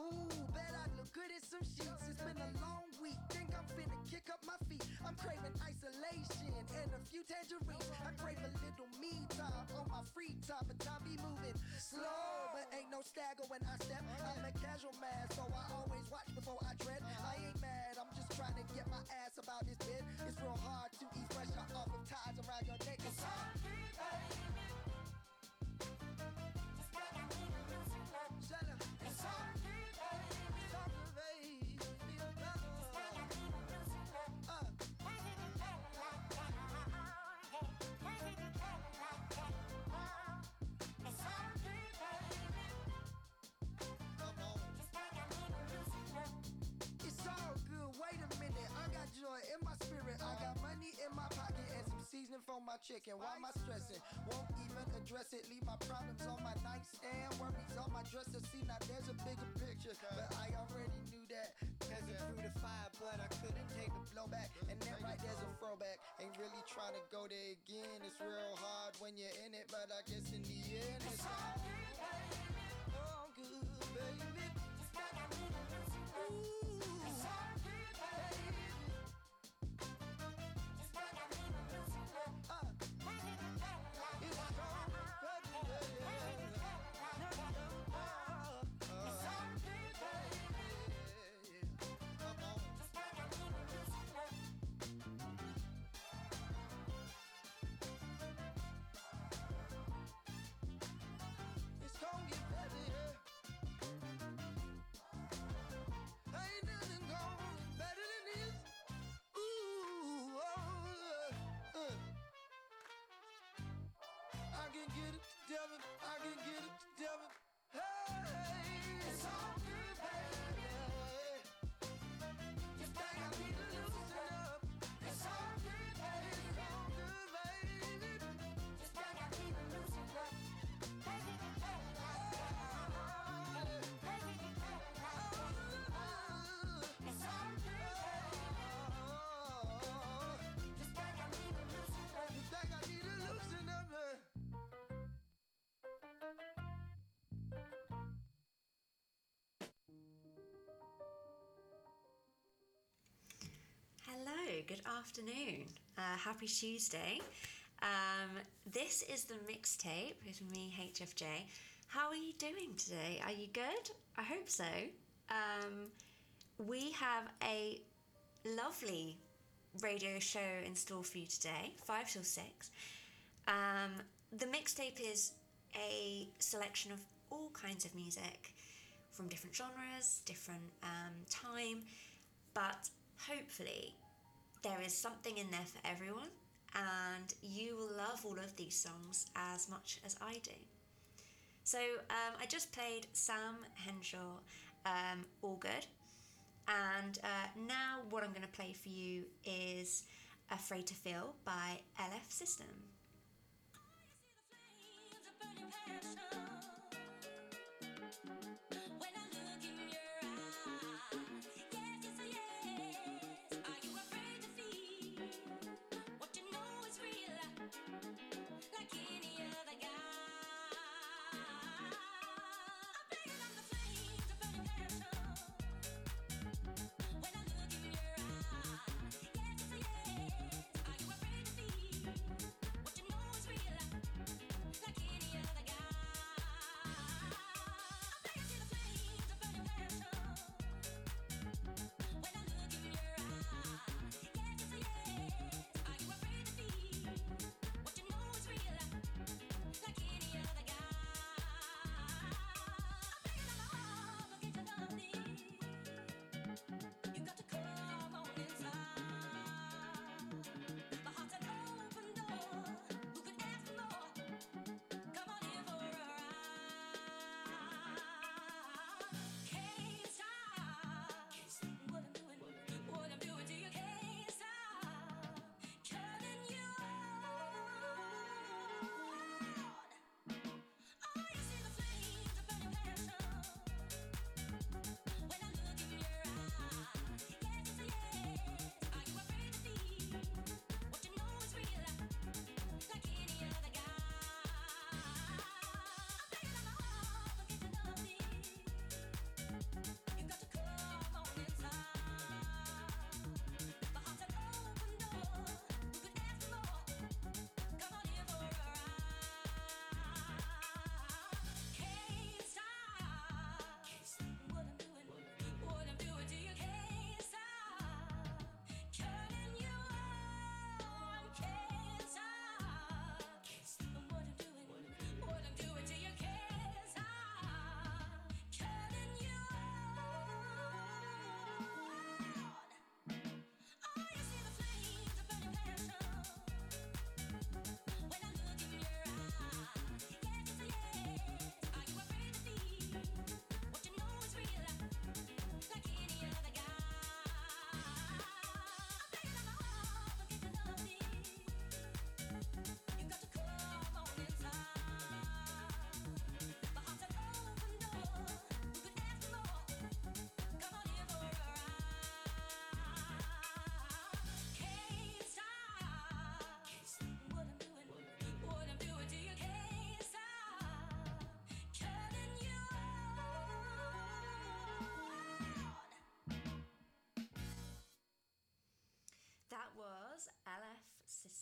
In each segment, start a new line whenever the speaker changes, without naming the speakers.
Ooh, bet I look good in some sheets. It's been a long week. Think I'm finna kick up my feet. I'm craving isolation and a few tangerines. I crave a little me time on my free time, but time be moving slow. But ain't no stagger when I step. I'm a casual man, so I always watch before I tread. I ain't mad, I'm just trying to get my ass about this bed. It's real hard to eat fresh off of ties around your neck. It's hard. Seasoning for my chicken. Why am I stressing? Won't even address it. Leave my problems on my nightstand. Worries on my dresser. See, now there's a bigger picture. But I already knew that. Cause it through the fire, but I couldn't take the blowback. And then right there's a throwback. Ain't really trying to go there again. It's real hard when you're in it, but I guess in the end it's all all good, baby. Ooh. Can get it together. I can get it together. Good
afternoon. Uh, happy Tuesday. Um, this is the mixtape with me, HFJ. How are you doing today? Are you good? I hope so. Um, we have a lovely radio show in store for you today, 5 till 6. Um, the mixtape is a selection of all kinds of music from different genres, different um, time, but hopefully there is something in there for everyone, and you will love all of these songs as much as I do. So um, I just played Sam Henshaw, um, All Good, and uh, now what I'm going to play for you is Afraid to Feel by LF System.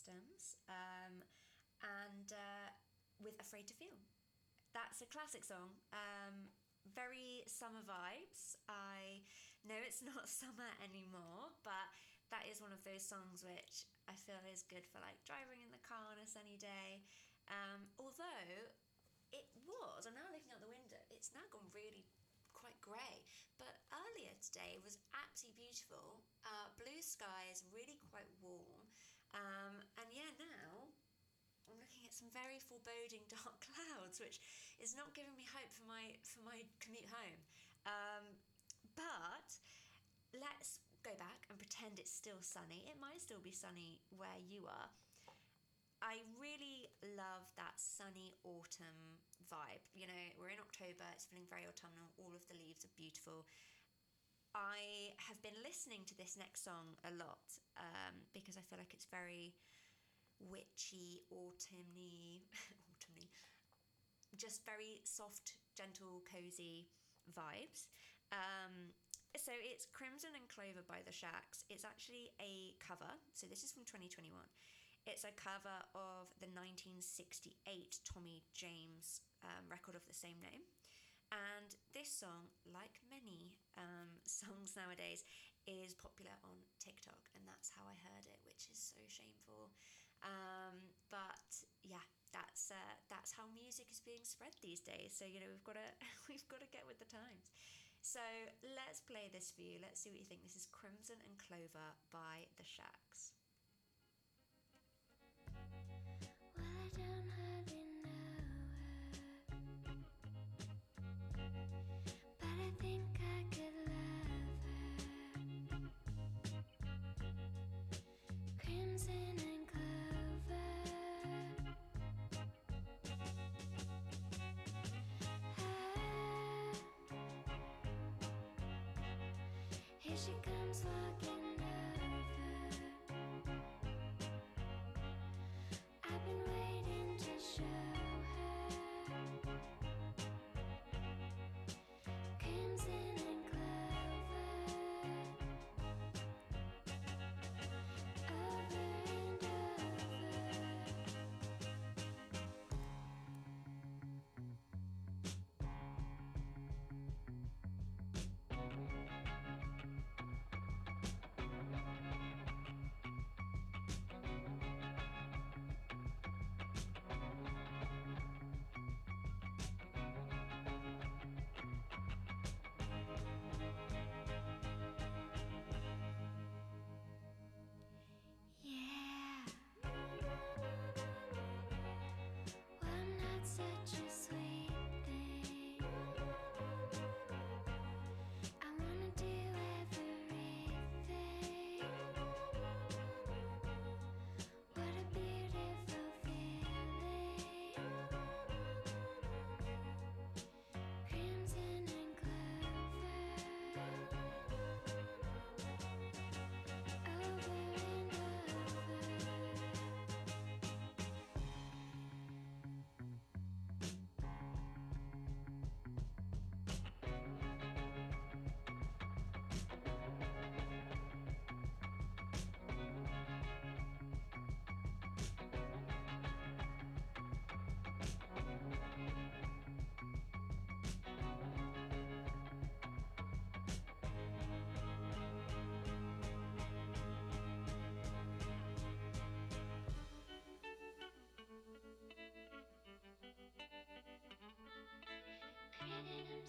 Systems um, and uh, with Afraid to Feel. That's a classic song. Um, very summer vibes. I know it's not summer anymore, but that is one of those songs which I feel is good for like driving in the car on a sunny day. Um, although it was, I'm now looking out the window, it's now gone really quite grey. But earlier today was absolutely beautiful. Uh, blue skies, really quite warm. Um, and yeah, now I'm looking at some very foreboding dark clouds, which is not giving me hope for my for my commute home. Um, but let's go back and pretend it's still sunny. It might still be sunny where you are. I really love that sunny autumn vibe. You know, we're in October, it's feeling very autumnal, all of the leaves are beautiful. I have been listening to this next song a lot um, because I feel like it's very witchy, autumny, autumny, just very soft, gentle, cozy vibes. Um, so it's Crimson and Clover by the Shacks. It's actually a cover. So this is from 2021. It's a cover of the 1968 Tommy James um, record of the same name. And this song, like many um, songs nowadays, is popular on TikTok, and that's how I heard it, which is so shameful. Um, but yeah, that's uh, that's how music is being spread these days. So you know we've got to we've got to get with the times. So let's play this for you. Let's see what you think. This is Crimson and Clover by The Shacks. she comes walking such a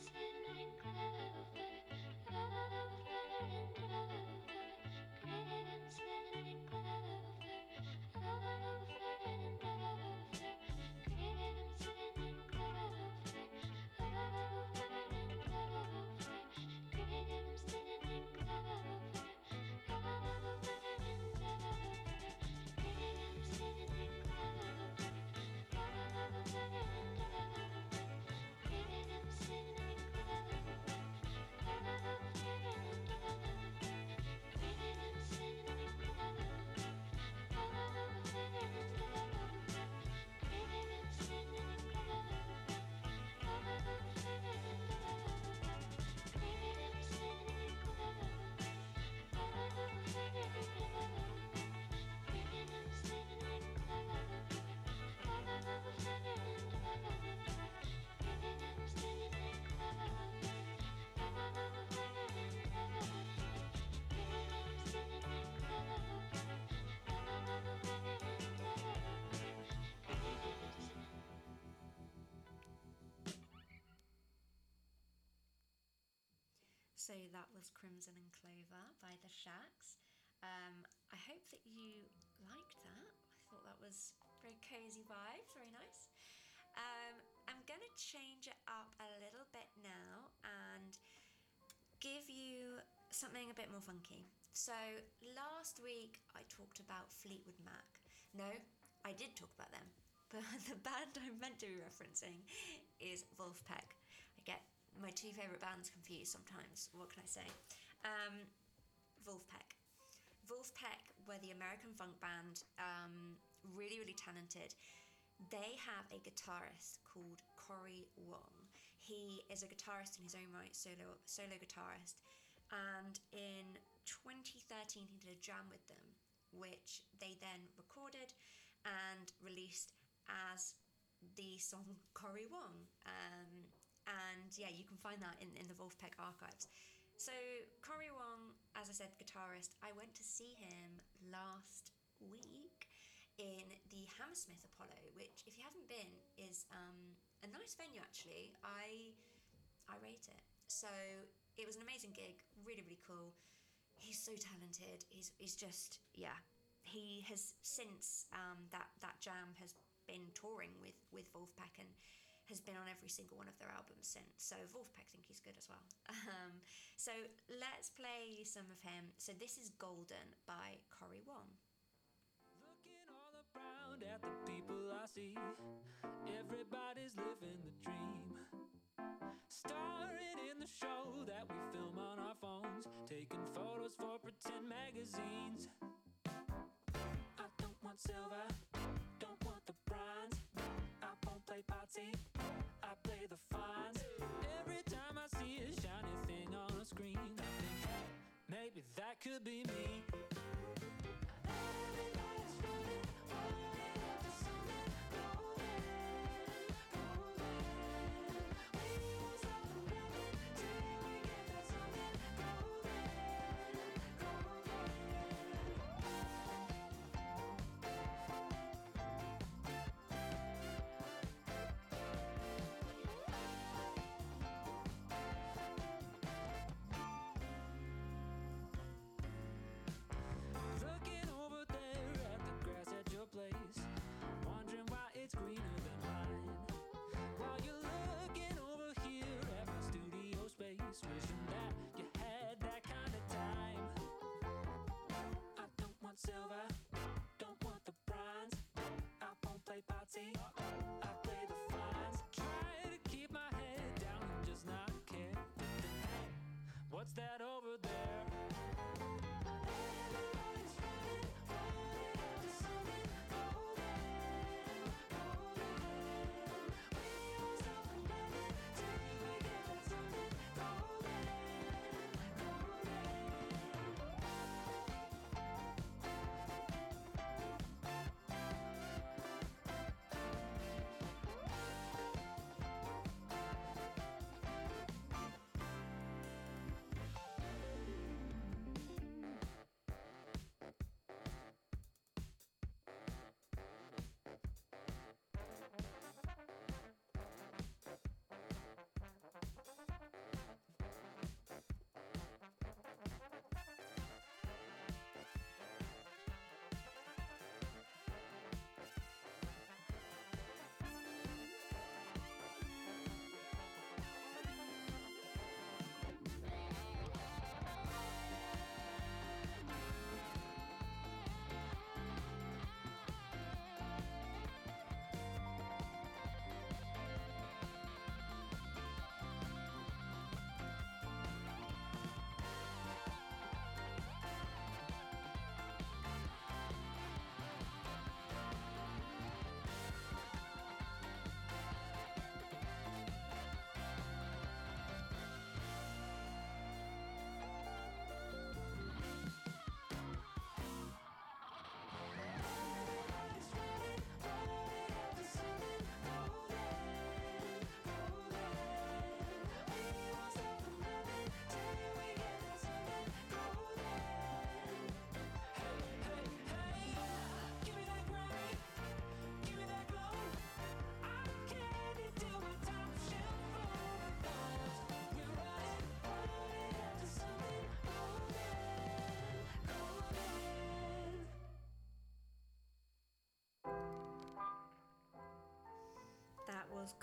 Times. So that was Crimson and Clover by the Shacks. Um, I hope that you liked that. I thought that was very cozy vibes, very nice. Um, I'm going to change it up a little bit now and give you something a bit more funky. So last week I talked about Fleetwood Mac. No, I did talk about them, but the band I'm meant to be referencing is Vulfpeck. My two favourite bands confused sometimes. What can I say? Um, Vulfpeck. Vulfpeck were the American funk band, um, really, really talented. They have a guitarist called Cory Wong. He is a guitarist in his own right, solo solo guitarist. And in 2013, he did a jam with them, which they then recorded and released as the song Cory Wong. Um, and yeah, you can find that in, in the Vulfpeck archives. So, Cory Wong, as I said, guitarist, I went to see him last week in the Hammersmith Apollo, which, if you haven't been, is um, a nice venue actually. I I rate it. So it was an amazing gig, really really cool. He's so talented. He's he's just yeah. He has since um, that that jam has been touring with with Vulfpeck and has been on every single one of their albums since. So Vulfpeck think he's good as well. Um, so let's play some of him. So this is Golden by Cory Wong.
Looking all around at the people I see, everybody's living the dream. Starring in the show that we film on our phones, taking photos for pretend magazines. I don't want silver, don't want the bronze. I won't play party, Maybe that could be me. Place, wondering why it's greener than mine. While you're looking over here at my studio space, wishing that you had that kind of time. I don't want silver, don't want the bronze. I won't play party, I play the fines. Try to keep my head down and just not care. Hey, what's that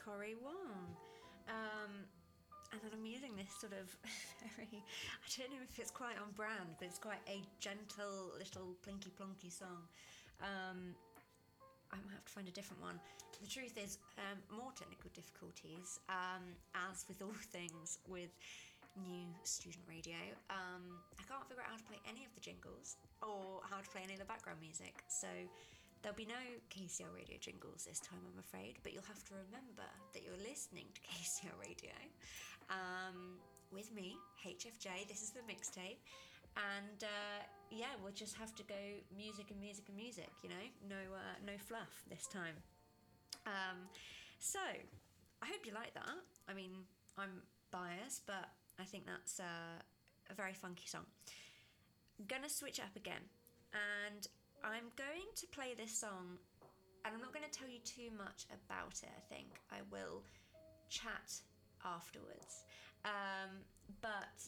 Cory Wong. Um, and then I'm using this sort of very, I don't know if it's quite on brand, but it's quite a gentle little plinky plonky song. Um, I might have to find a different one. The truth is, um, more technical difficulties, um, as with all things with new student radio. Um, I can't figure out how to play any of the jingles or how to play any of the background music. So there'll be no KCL radio jingles this time, I'm afraid, but you'll have to remember that you're listening to KCL radio um, with me, HFJ. This is the mixtape. And uh, yeah, we'll just have to go music and music and music, you know? No, uh, no fluff this time. Um, so, I hope you like that. I mean, I'm biased, but I think that's uh, a very funky song. Gonna switch up again, and I'm going to play this song, and I'm not going to tell you too much about it, I think. I will chat afterwards. Um, but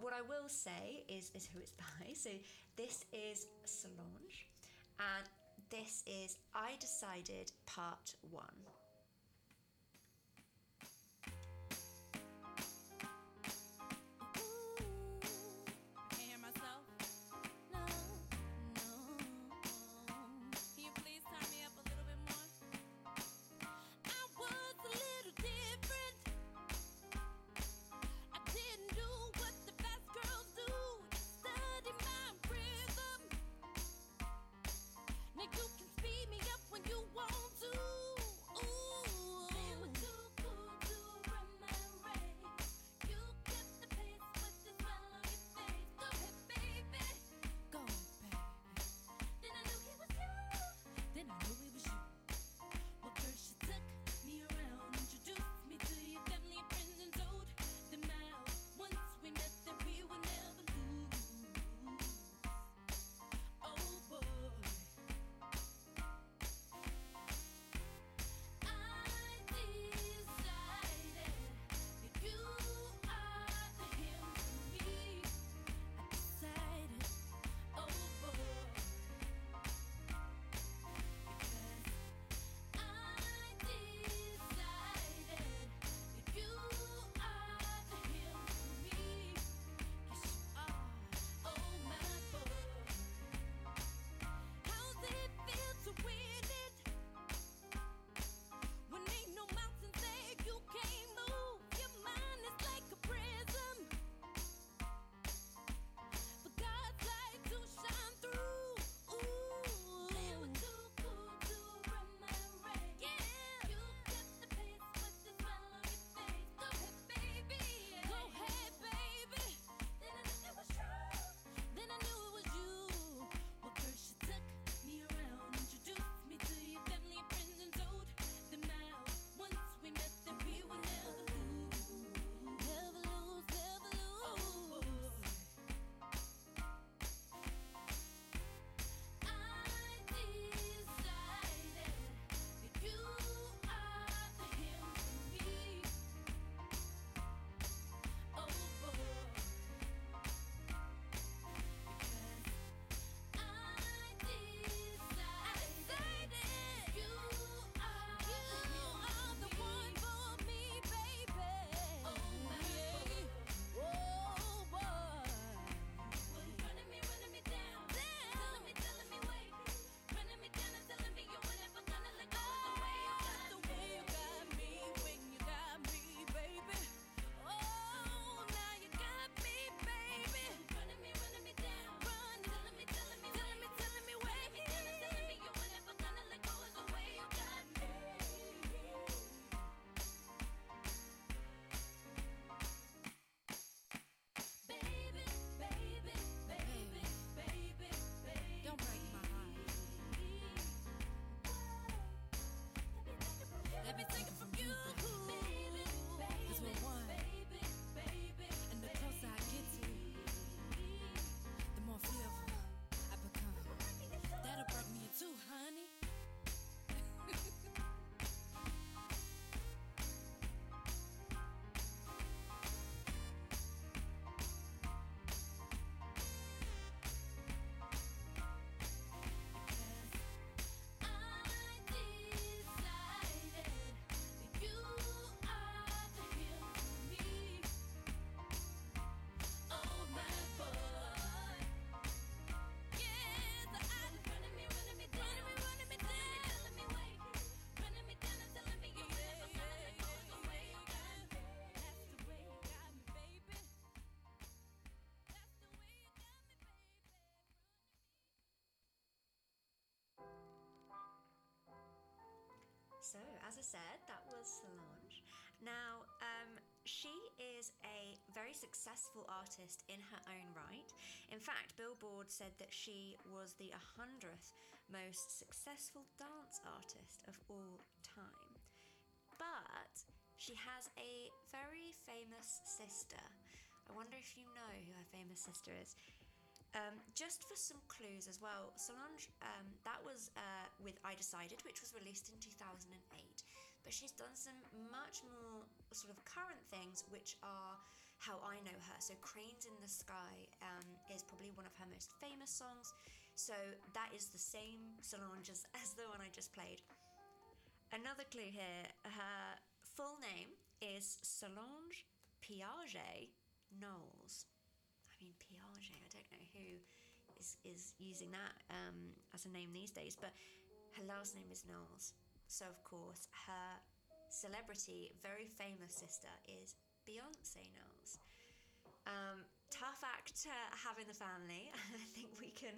what I will say is, is who it's by. So this is Solange, and this is I Decided Part
1.
So, as I said, that was Solange. Now, um, she is a very successful artist in her own right. In fact, Billboard said that she was the 100th most successful dance artist of all time. But she has a very famous sister. I wonder if you know who her famous sister is. Um, just for some clues as well, Solange, um, that was uh, with I Decided, which was released in 2008. But she's done some much more sort of current things, which are how I know her. So, Cranes in the Sky um, is probably one of her most famous songs. So, that is the same Solange as, as the one I just played. Another clue here her full name is Solange Piaget Knowles. I mean, Piaget, who is, is using that um, as a name these days, but her last name is Knowles. So, of course, her celebrity, very famous sister is Beyonce Knowles. Um, tough act to have in the family, I think we can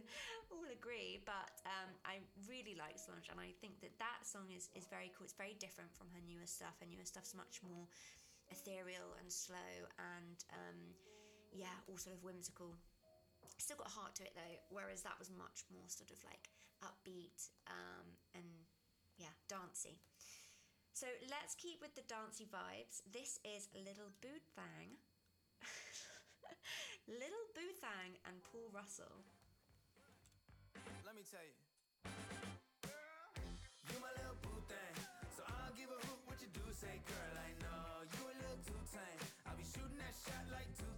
all agree. But um, I really like Solange, and I think that that song is, is very cool. It's very different from her newer stuff. Her newer stuff's much more ethereal and slow, and um, yeah, all sort of whimsical. Still got heart to it though, whereas that was much more sort of like upbeat um, and yeah, dancey. So let's keep with the dancey vibes. This is Little Boo Thang. Little Boo Thang and Paul Russell.
Let me tell you. You my little boo thing. So I'll give a hoot what you do say, girl. I know you a little too tame. I'll be shooting that shot like 2K,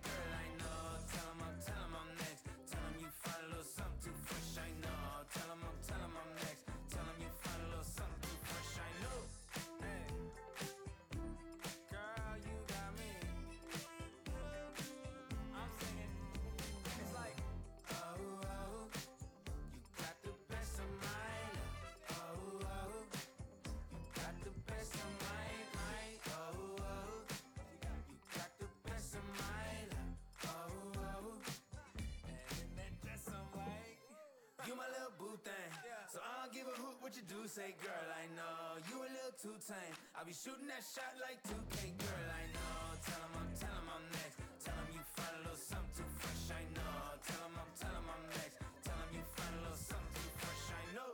You my little boo thing. So I don't give a hoot what you do say, girl. I know you a little too tame. I'll be shooting that shot like 2K, girl. I know. Tell 'em I'm, I'm next. Tell 'em you find a little something too fresh. I know. Tell 'em I'm, I'm next. Tell 'em you find a little something too fresh. I know.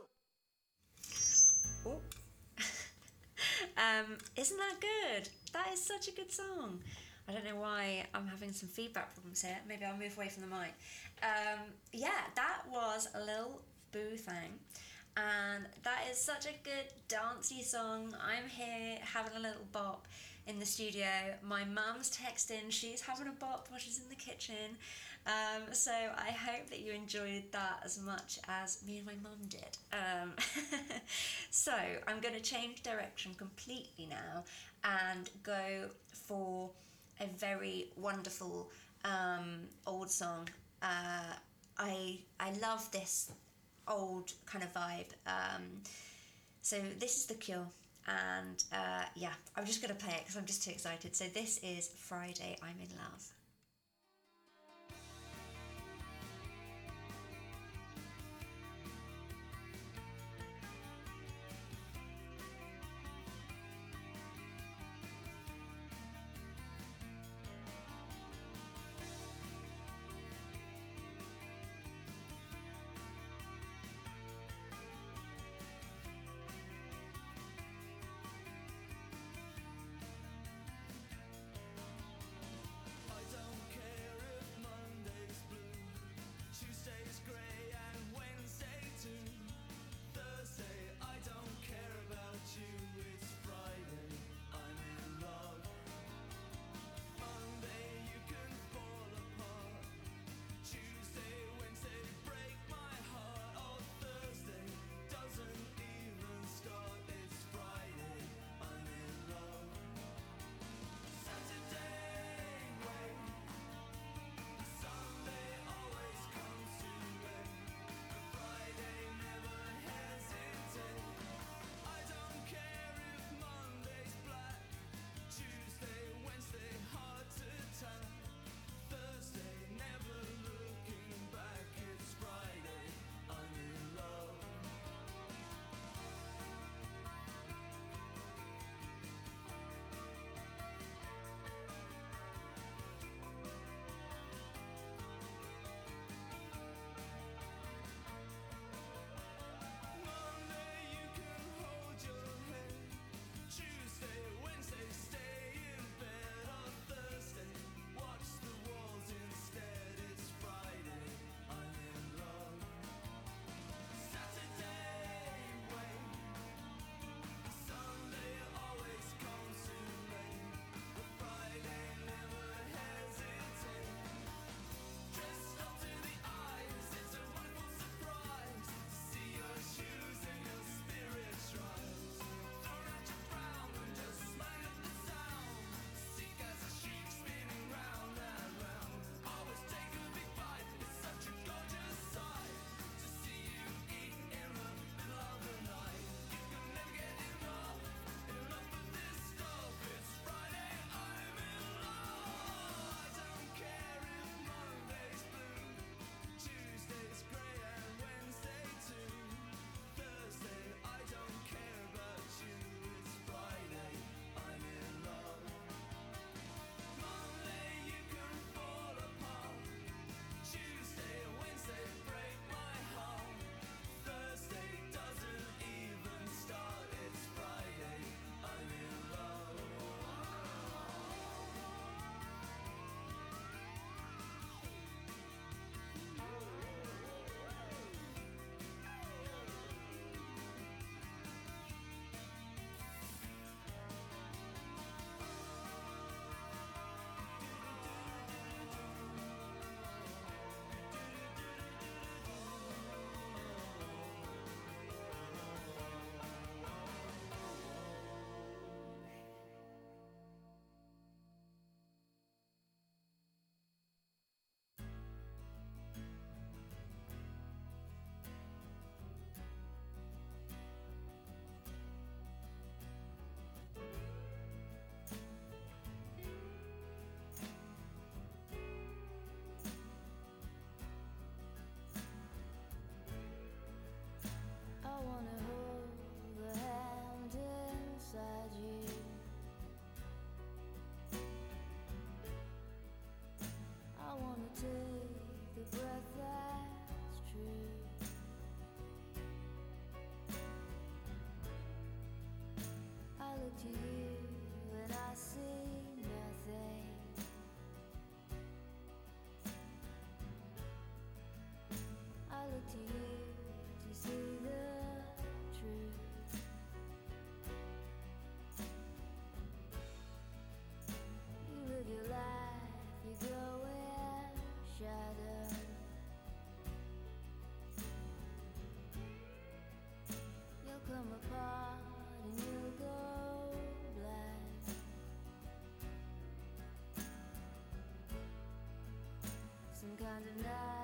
Oh. um, isn't that good? That is such a good song. I don't know why I'm having some feedback problems here. Maybe I'll move away from the mic. Um, yeah, that was a little boo thing. And that is such a good dancey song. I'm here having a little bop in the studio. My mum's texting, she's having a bop while she's in the kitchen. Um, so I hope that you enjoyed that as much as me and my mum did. Um, so I'm going to change direction completely now and go for a very wonderful um, old song. Uh, I I love this old kind of vibe. Um, so this is The Cure, and uh, yeah, I'm just gonna play it because I'm just too excited. So this is Friday. I'm in love.
I
wanna take the breath that's true. I to you. Kind of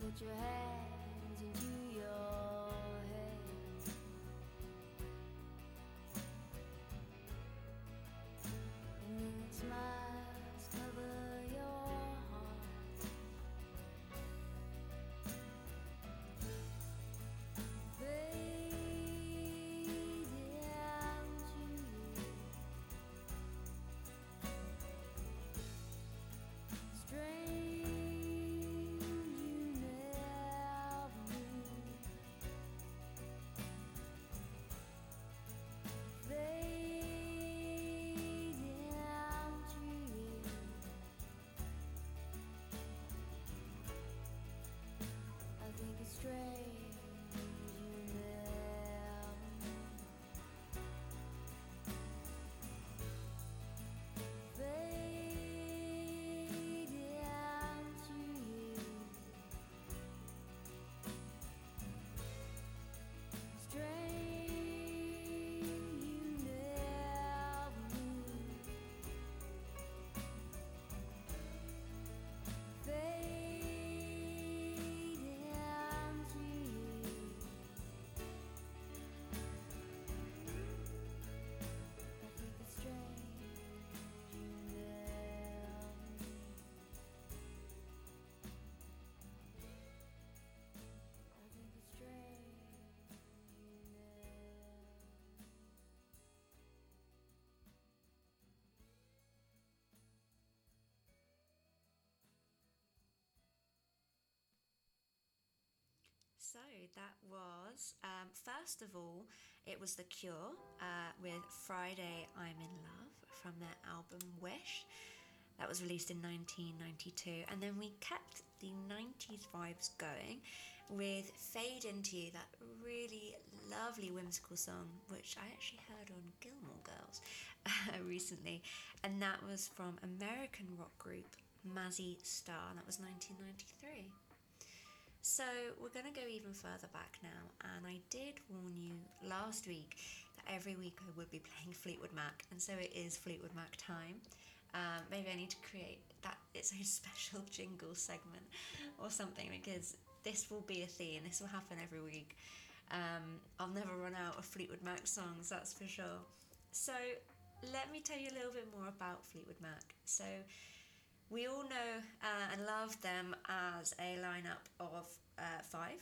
put your hands
So that was, um, first of all, it was The Cure uh, with Friday I'm in Love from their album Wish. That was released in 1992. And then we kept the 90s vibes going with Fade Into You, that really lovely whimsical song, which I actually heard on Gilmore Girls uh, recently. And that was from American rock group Mazzy Star. and That was 1993. So we're going to go even further back now, and I did warn you last week that every week I would be playing Fleetwood Mac, and so it is Fleetwood Mac time. Um, maybe I need to create that its own special jingle segment or something because this will be a theme. This will happen every week. Um, I'll never run out of Fleetwood Mac songs, that's for sure. So let me tell you a little bit more about Fleetwood Mac. So we all know uh, and love them as a lineup of uh, five.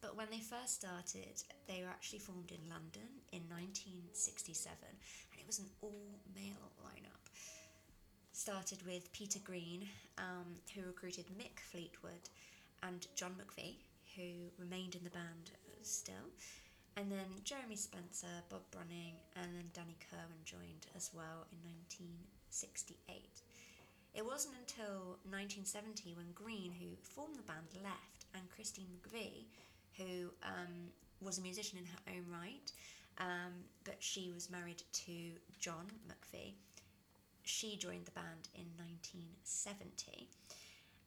But when they first started, they were actually formed in London in 1967, and it was an all male lineup. Started with Peter Green, um, who recruited Mick Fleetwood, and John McVie, who remained in the band still. and then Jeremy Spencer, Bob Brunning, and then Danny Kirwan joined as well in 1968. It wasn't until 1970 when Green, who formed the band, left, and Christine McVie, who um, was a musician in her own right, um, but she was married to John McVie. She joined the band in 1970.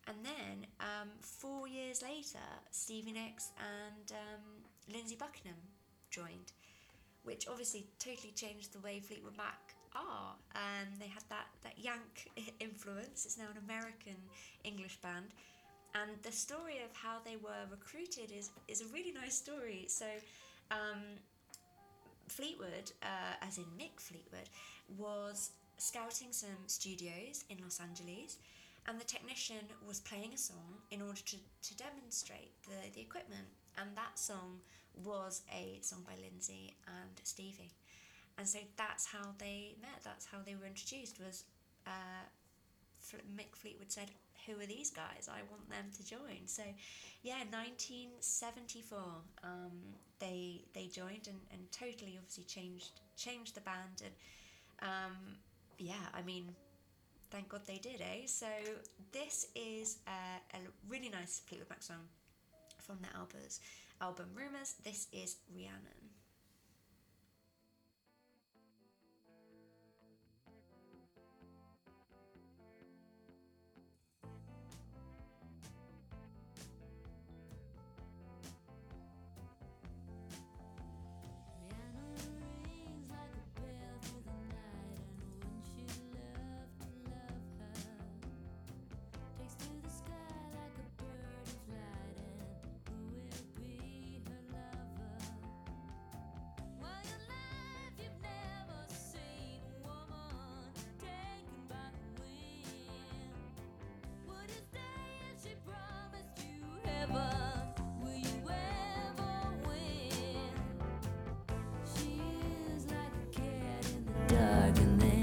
And then, um, four years later, Stevie Nicks and um, Lindsey Buckingham joined, which obviously totally changed the way Fleetwood Mac are. Um, they had that, that Yank influence. It's now an American English band. And the story of how they were recruited is, is a really nice story. So, um, Fleetwood, uh, as in Mick Fleetwood, was scouting some studios in Los Angeles, and the technician was playing a song in order to, to demonstrate the, the equipment. And that song was a song by Lindsey and Stevie. And so that's how they met, that's how they were introduced, was uh, Mick Fleetwood said, who are these guys? I want them to join. So, yeah, 1974, um, they they joined and, and totally obviously changed changed the band and um, yeah, I mean, thank God they did, eh? So this is uh, a really nice Fleetwood Mac song from the albums album Rumours. This is Rhiannon.
dark and then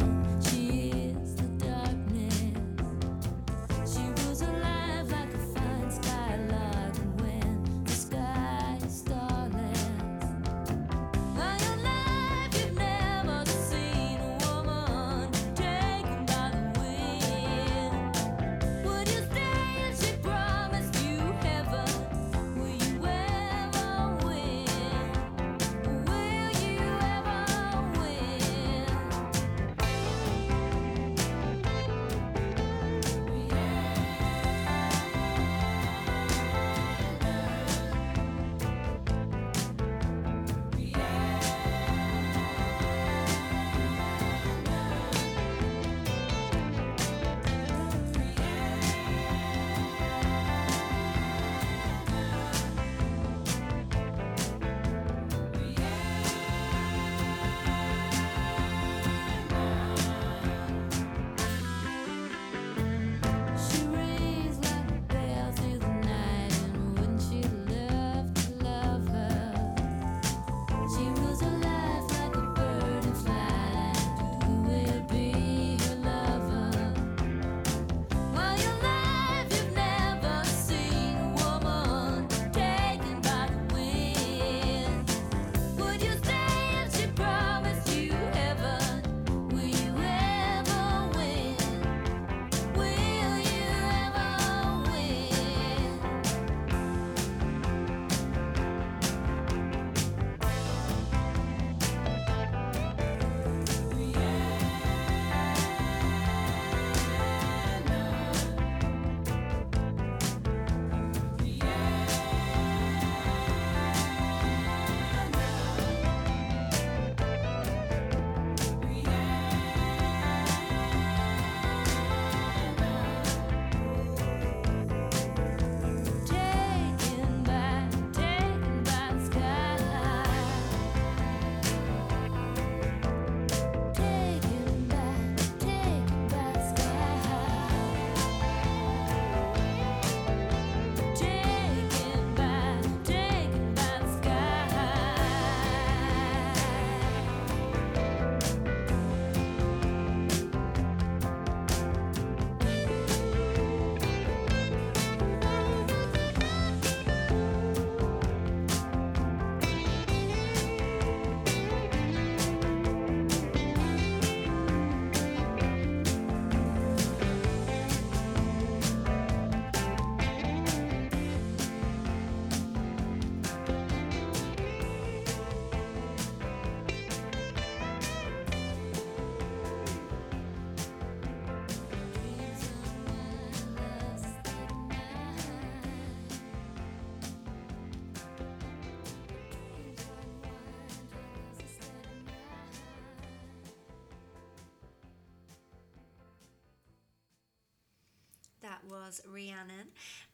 was Rhiannon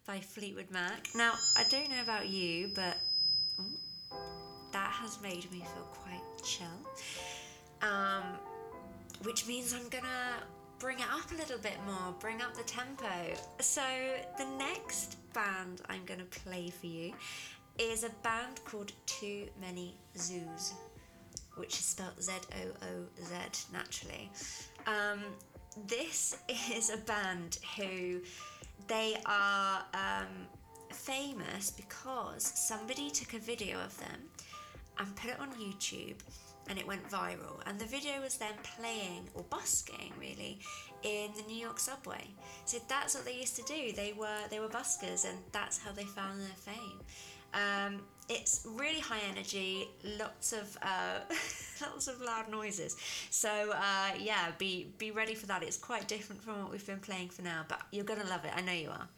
by Fleetwood Mac. Now, I don't know about you, but oh, that has made me feel quite chill. Um, which means I'm gonna bring it up a little bit more, bring up the tempo. So, the next band I'm gonna play for you is a band called Too Many Zooz, which is spelled Z O O Z naturally. Um, this is a band who they are um, famous because somebody took a video of them and put it on YouTube and it went viral. And the video was them playing or busking really in the New York subway. So that's what they used to do. They were they were buskers and that's how they found their fame. Um, it's really high energy, lots of uh, lots of loud noises. So uh, yeah, be be ready for that. It's quite different from what we've been playing for now, but you're gonna love it. I know you are.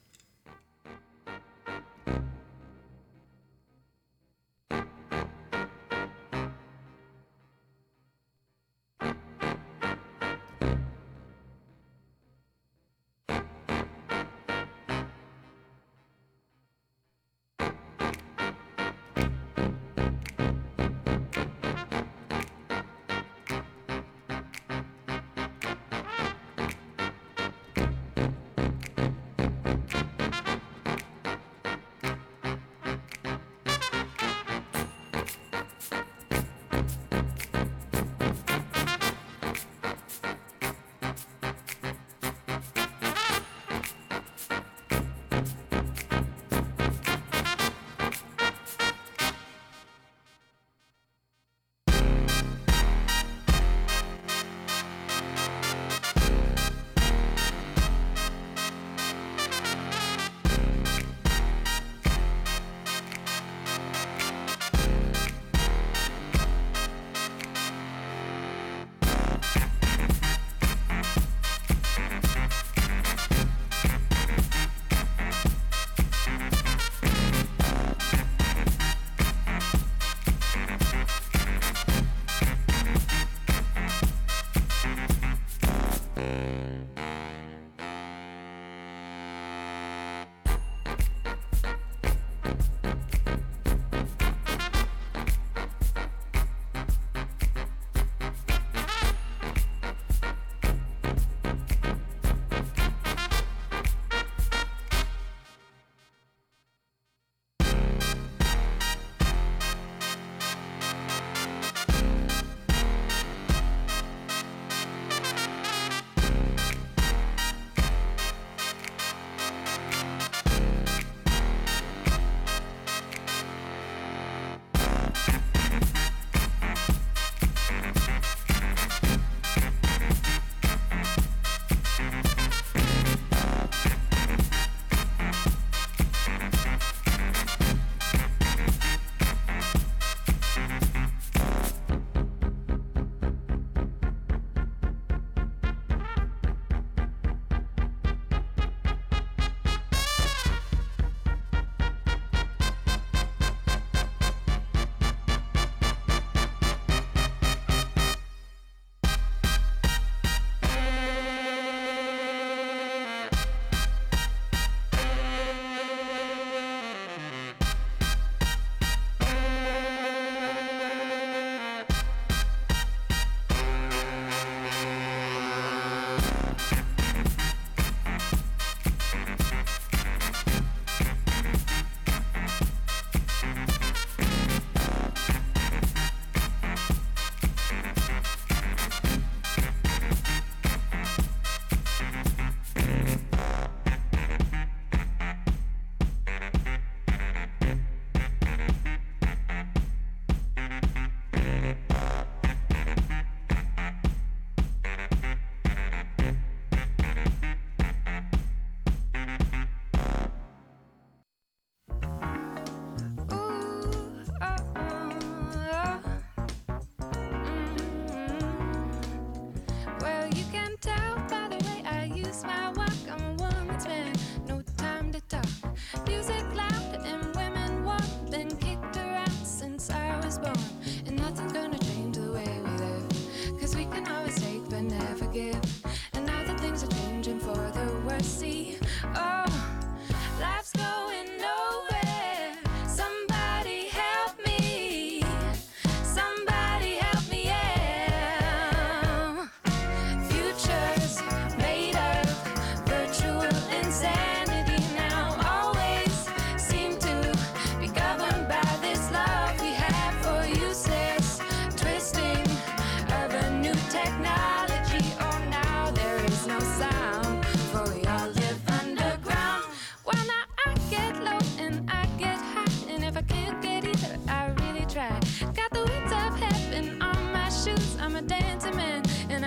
My.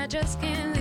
Just can't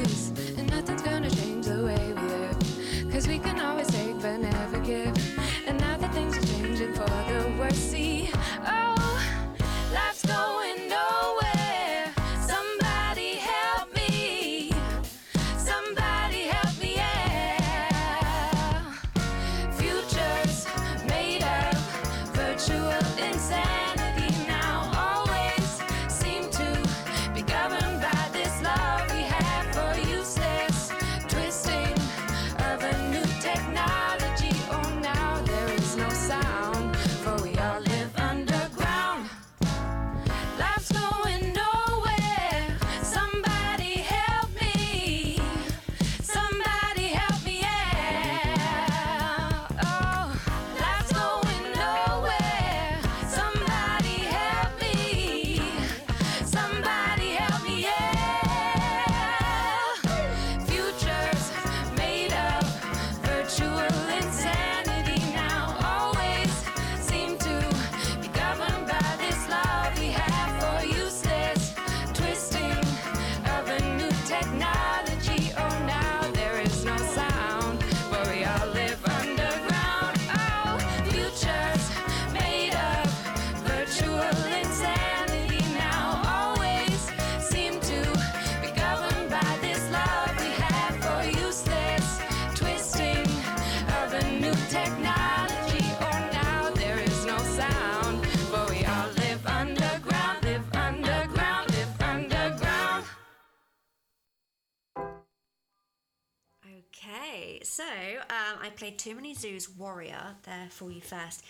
played Too Many Zooz Warrior there for you first,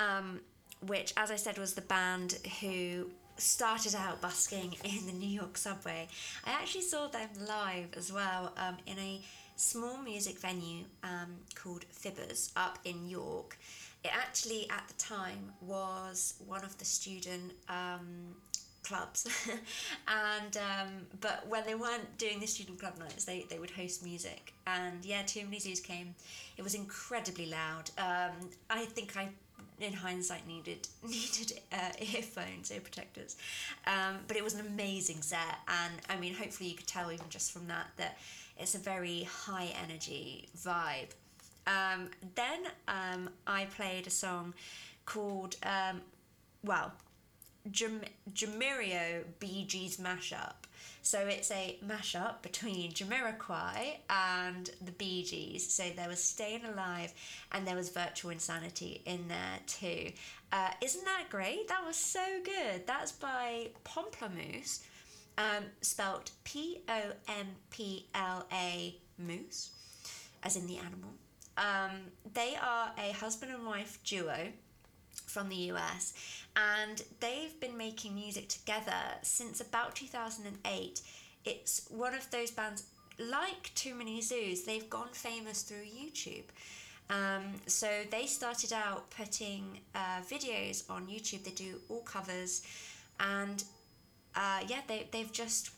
um, which, as I said, was the band who started out busking in the New York subway. I actually saw them live as well um, in a small music venue um, called Fibbers up in York. It actually, at the time, was one of the student um, clubs and um, but when they weren't doing the student club nights they, they would host music and yeah too many Zooz came it was incredibly loud. Um, i think i in hindsight needed needed uh, earphones ear protectors. Um, but it was an amazing set. And i mean hopefully you could tell even just from that that it's a very high energy vibe. Um, then um, i played a song called um, well Jam- Jamirio Gees mashup. So it's a mashup between Jamiroquai and the Bee Gees. So there was Staying Alive and there was Virtual Insanity in there too. Uh, isn't that great? That was so good. That's by Pomplamoose, um, spelt P O M P L A Moose, as in the animal. Um, they are a husband and wife duo from the US, and they've been making music together since about 2008. It's one of those bands like Too Many Zooz, they've gone famous through YouTube. Um, so they started out putting uh, videos on YouTube, they do all covers, and uh, yeah, they, they've just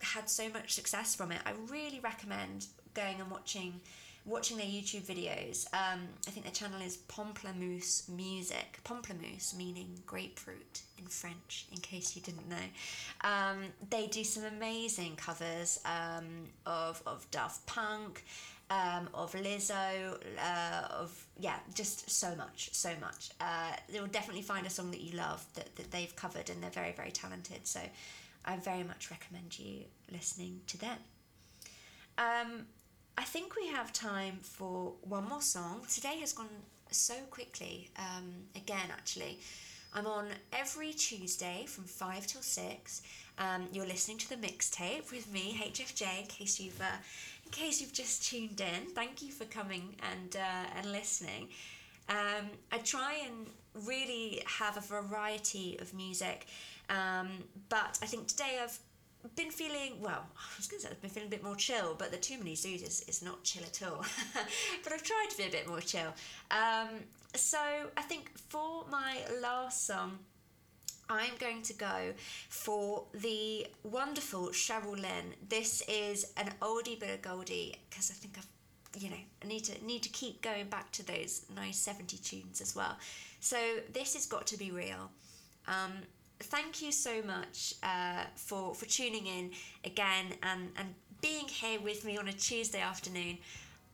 had so much success from it. I really recommend going and watching watching their YouTube videos. Um, I think their channel is Pomplamoose Music. Pomplamoose meaning grapefruit in French, in case you didn't know. Um, they do some amazing covers um, of of Daft Punk. Um, of Lizzo, uh, of yeah, just so much, so much. Uh, you'll definitely find a song that you love that, that they've covered, and they're very, very talented. So, I very much recommend you listening to them. Um, I think we have time for one more song. Today has gone so quickly. Um, again, actually, I'm on every Tuesday from five till six. Um, you're listening to the mixtape with me, HFJ. In case you've, uh, in case you've just tuned in, thank you for coming and uh, and listening. Um, I try and really have a variety of music, um, but I think today Been feeling well. I was going to say I've been feeling a bit more chill, but the Too Many Zooz is, is not chill at all. but I've tried to be a bit more chill. Um, so I think for my last song, I'm going to go for the wonderful Cheryl Lynn. This is an oldie but a goldie because I think I've you know I need to need to keep going back to those nice 70 tunes as well. So this has got to be real. Um, thank you so much uh, for for tuning in again and and being here with me on a Tuesday afternoon.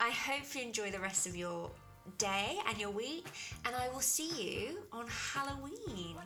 I hope you enjoy the rest of your day and your week, and I will see you on Halloween.